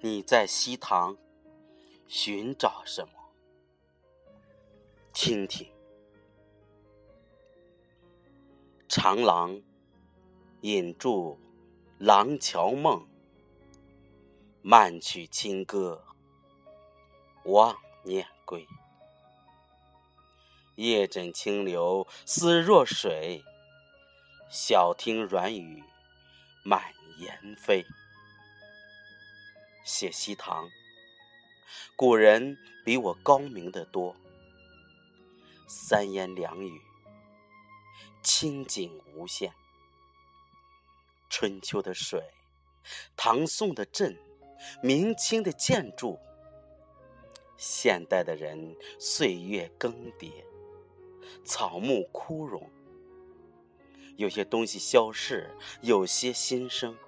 你在西塘寻找什么？听听，长廊引住廊桥梦，慢曲清歌望念归。夜枕清流思若水，晓听软语满檐飞。写西塘，古人比我高明得多。三言两语，清景无限。春秋的水，唐宋的镇，明清的建筑，现代的人岁月更迭，草木枯荣。有些东西消逝，有些新生，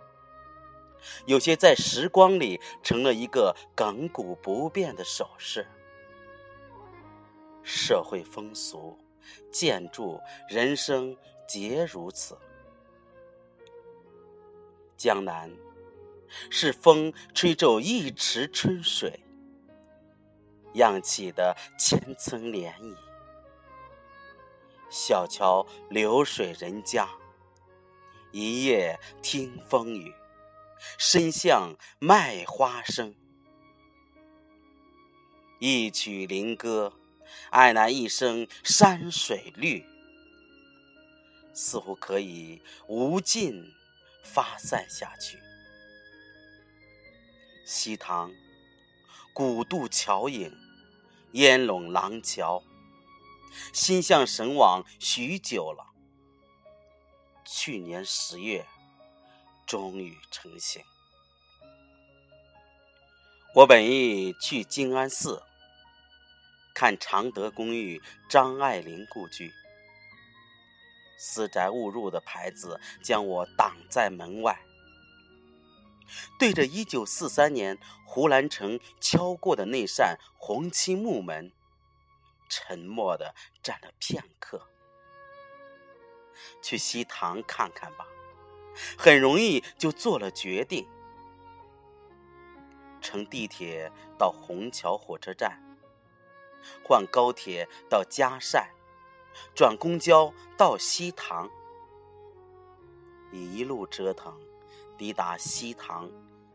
有些在时光里成了一个亘古不变的首饰。社会风俗、建筑、人生皆如此。江南是风吹皱一池春水，漾起的千层涟漪。小桥流水人家，一夜听风雨，身向卖花生。一曲灵歌。爱那一生山水绿，似乎可以无尽发散下去。西塘古渡桥影，烟笼廊桥，心向神往许久了。去年十月，终于成行。我本意去静安寺。看常德公寓张爱玲故居，私宅误入的牌子将我挡在门外。对着一九四三年胡兰成敲过的那扇红漆木门，沉默的站了片刻。去西塘看看吧，很容易就做了决定。乘地铁到虹桥火车站。换高铁到嘉善，转公交到西塘，一路折腾，抵达西塘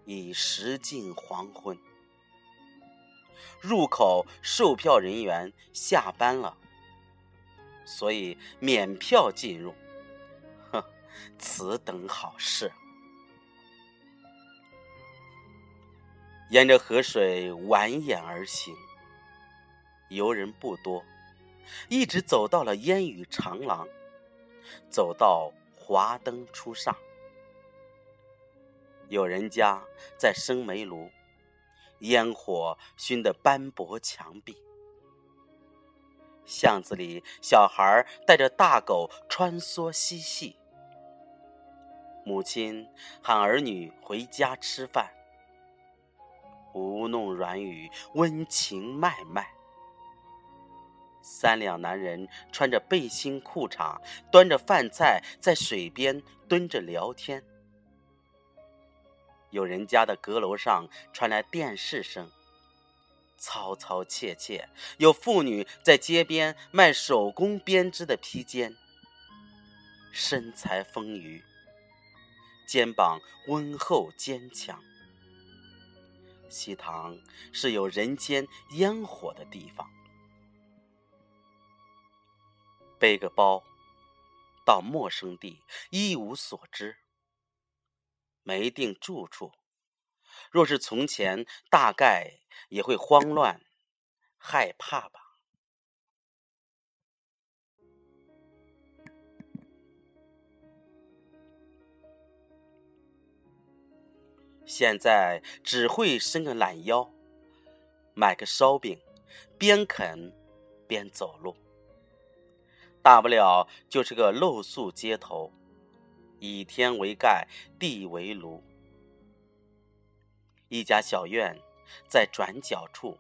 已时近黄昏。入口售票人员下班了，所以免票进入。此等好事。沿着河水蜿蜒而行。游人不多，一直走到了烟雨长廊，走到华灯初上，有人家在生煤炉，烟火熏得斑驳墙壁。巷子里，小孩带着大狗穿梭嬉戏，母亲喊儿女回家吃饭，吴弄软语，温情脉脉。三两男人穿着背心裤衩，端着饭菜在水边蹲着聊天。有人家的阁楼上传来电视声，嘈嘈切切；有妇女在街边卖手工编织的披肩，身材丰腴，肩膀温厚坚强。西塘是有人间烟火的地方。背个包，到陌生地，一无所知，没定住处。若是从前，大概也会慌乱、害怕吧。现在只会伸个懒腰，买个烧饼，边啃边走路。大不了就是个露宿街头，以天为盖，地为炉。一家小院在转角处，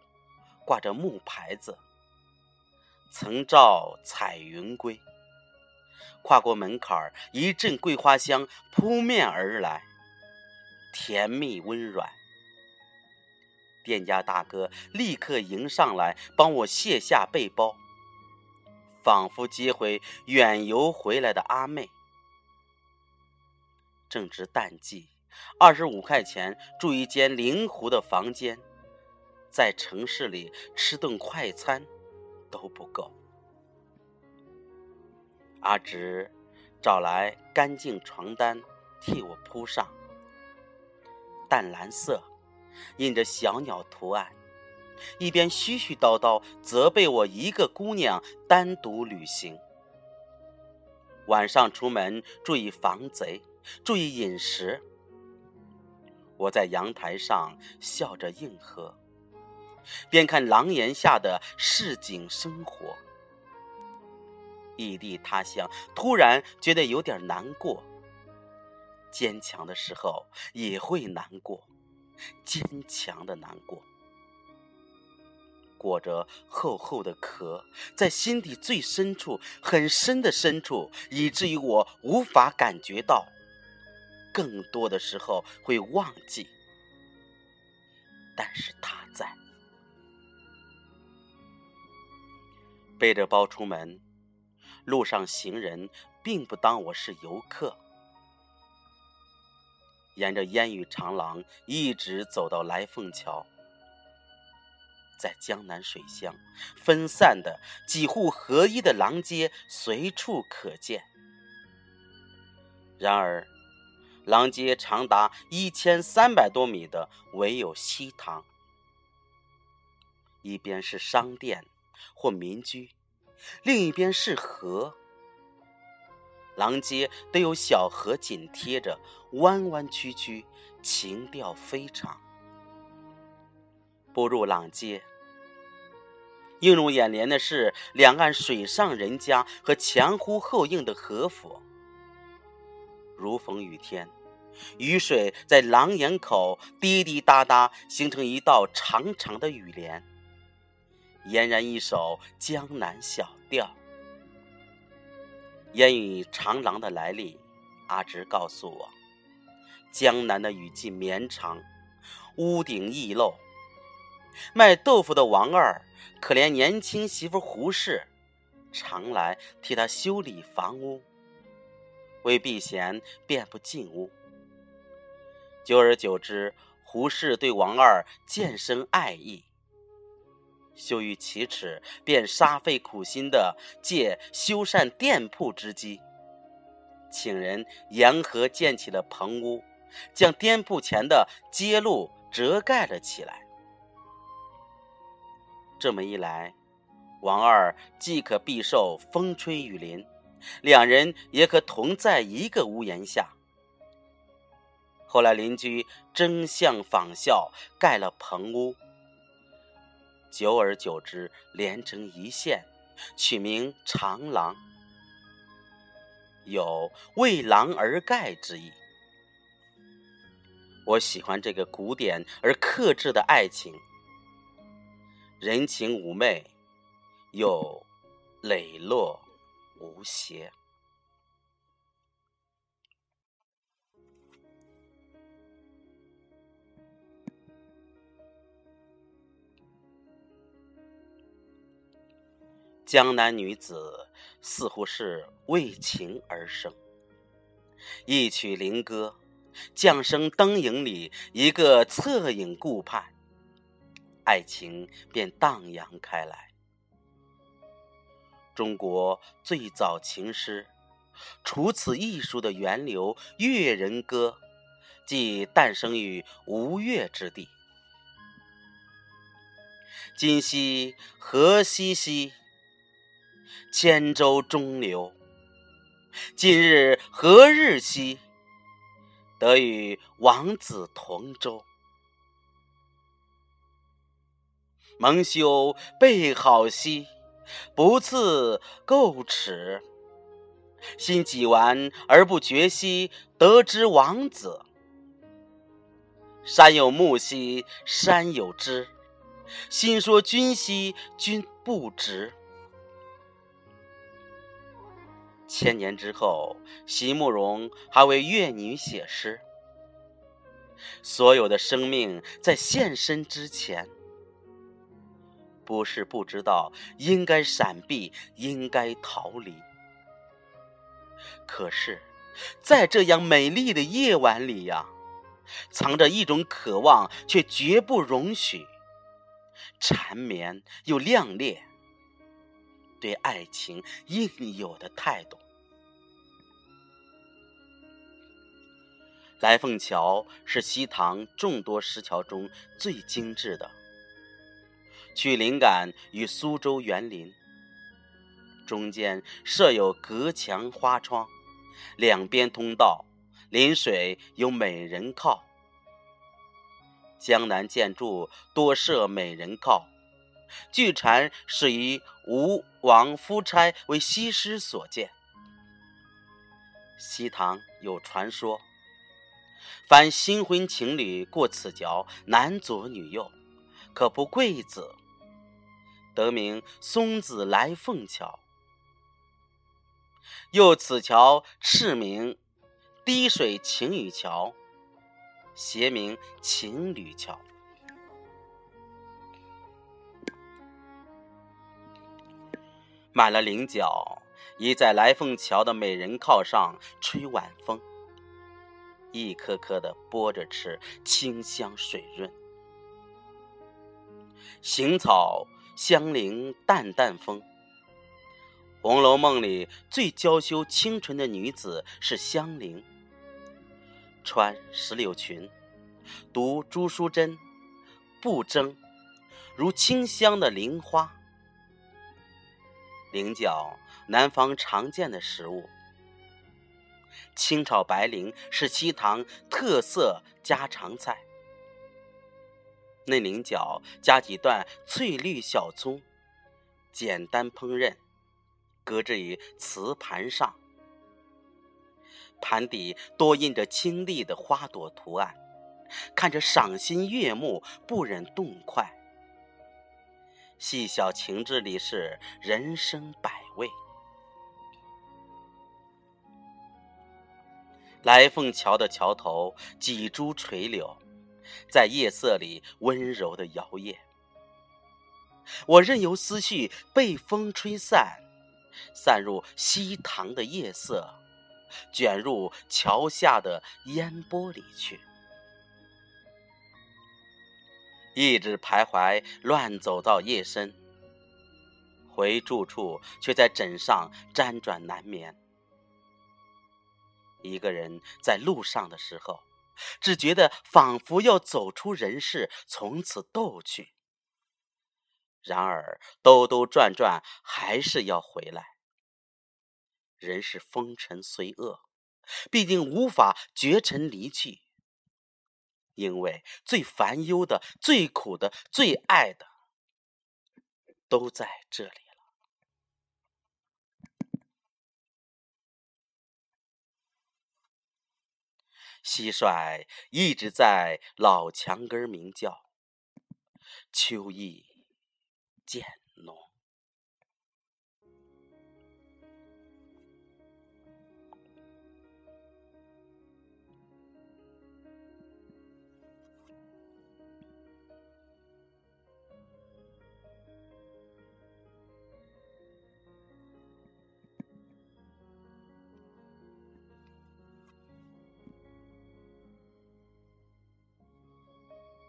挂着木牌子，“曾照彩云归”。跨过门槛，一阵桂花香扑面而来，甜蜜温软。店家大哥立刻迎上来，帮我卸下背包，仿佛接回远游回来的阿妹。正值淡季，二十五块钱住一间灵湖的房间，在城市里吃顿快餐都不够。阿直找来干净床单替我铺上，淡蓝色。印着小鸟图案，一边絮絮叨叨责备我一个姑娘单独旅行。晚上出门注意防贼，注意饮食。我在阳台上笑着应和，边看廊檐下的市井生活。异地他乡，突然觉得有点难过。坚强的时候也会难过。坚强的难过，裹着厚厚的壳，在心底最深处、很深的深处，以至于我无法感觉到。更多的时候会忘记，但是他在。背着包出门，路上行人并不当我是游客。沿着烟雨长廊一直走到来凤桥，在江南水乡，分散的几户合一的廊街随处可见。然而，廊街长达一千三百多米的唯有西塘，一边是商店或民居，另一边是河。廊街都有小河紧贴着，弯弯曲曲，情调非常。步入廊街，映入眼帘的是两岸水上人家和前呼后应的河府。如逢雨天，雨水在廊檐口滴滴答答，形成一道长长的雨帘，俨然一首江南小调。烟雨长廊的来历，阿直告诉我：江南的雨季绵长，屋顶易漏。卖豆腐的王二可怜年轻媳妇胡氏，常来替他修理房屋。为避嫌，便不进屋。久而久之，胡氏对王二渐生爱意。羞于启齿，便煞费苦心的借修缮店铺之机，请人沿河建起了棚屋，将店铺前的街路遮盖了起来。这么一来，王二既可避受风吹雨淋，两人也可同在一个屋檐下。后来邻居争相仿效，盖了棚屋。久而久之，连成一线，取名长廊，有为廊而盖之意。我喜欢这个古典而克制的爱情，人情妩媚，又磊落无邪。江南女子似乎是为情而生，一曲灵歌，降生灯影里一个侧影顾盼，爱情便荡漾开来。中国最早情诗，除此艺术的源流《越人歌》，即诞生于吴越之地。今夕何夕兮？千舟中流，今日何日兮？得与王子同舟。蒙羞备好兮，不赐垢耻。心几完而不觉兮，得知王子。山有木兮，山有枝。心说君兮，君不知。千年之后，席慕容还为越女写诗。所有的生命在现身之前，不是不知道应该闪避，应该逃离。可是，在这样美丽的夜晚里呀，藏着一种渴望，却绝不容许缠绵又亮烈，对爱情应有的态度。来凤桥是西塘众多石桥中最精致的，取灵感于苏州园林。中间设有隔墙花窗，两边通道，临水有美人靠。江南建筑多设美人靠，据传是以吴王夫差为西施所建。西塘有传说。凡新婚情侣过此桥，男左女右，可不贵子，得名松子来凤桥。又此桥赤名滴水情侣桥，谐名情侣桥。满了菱角，倚在来凤桥的美人靠上吹晚风。一颗颗的剥着吃，清香水润。行草香菱淡淡风。《红楼梦》里最娇羞清纯的女子是香菱，穿石榴裙，读朱淑珍，不争，如清香的菱花。菱角，南方常见的食物。清炒白绫是西塘特色家常菜。嫩菱角加几段翠绿小葱，简单烹饪，搁置于瓷盘上，盘底多印着清丽的花朵图案，看着赏心悦目，不忍动筷。细小情致里是人生百来凤桥的桥头几株垂柳，在夜色里温柔的摇曳。我任由思绪被风吹散，散入西塘的夜色，卷入桥下的烟波里去。一直徘徊乱走到夜深，回住处却在枕上辗转难眠。一个人在路上的时候，只觉得仿佛要走出人世，从此逗去。然而兜兜转转，还是要回来。人是风尘随恶，毕竟无法绝尘离去。因为最烦忧的、最苦的、最爱的，都在这里。蟋蟀一直在老墙根儿鸣叫，秋意渐。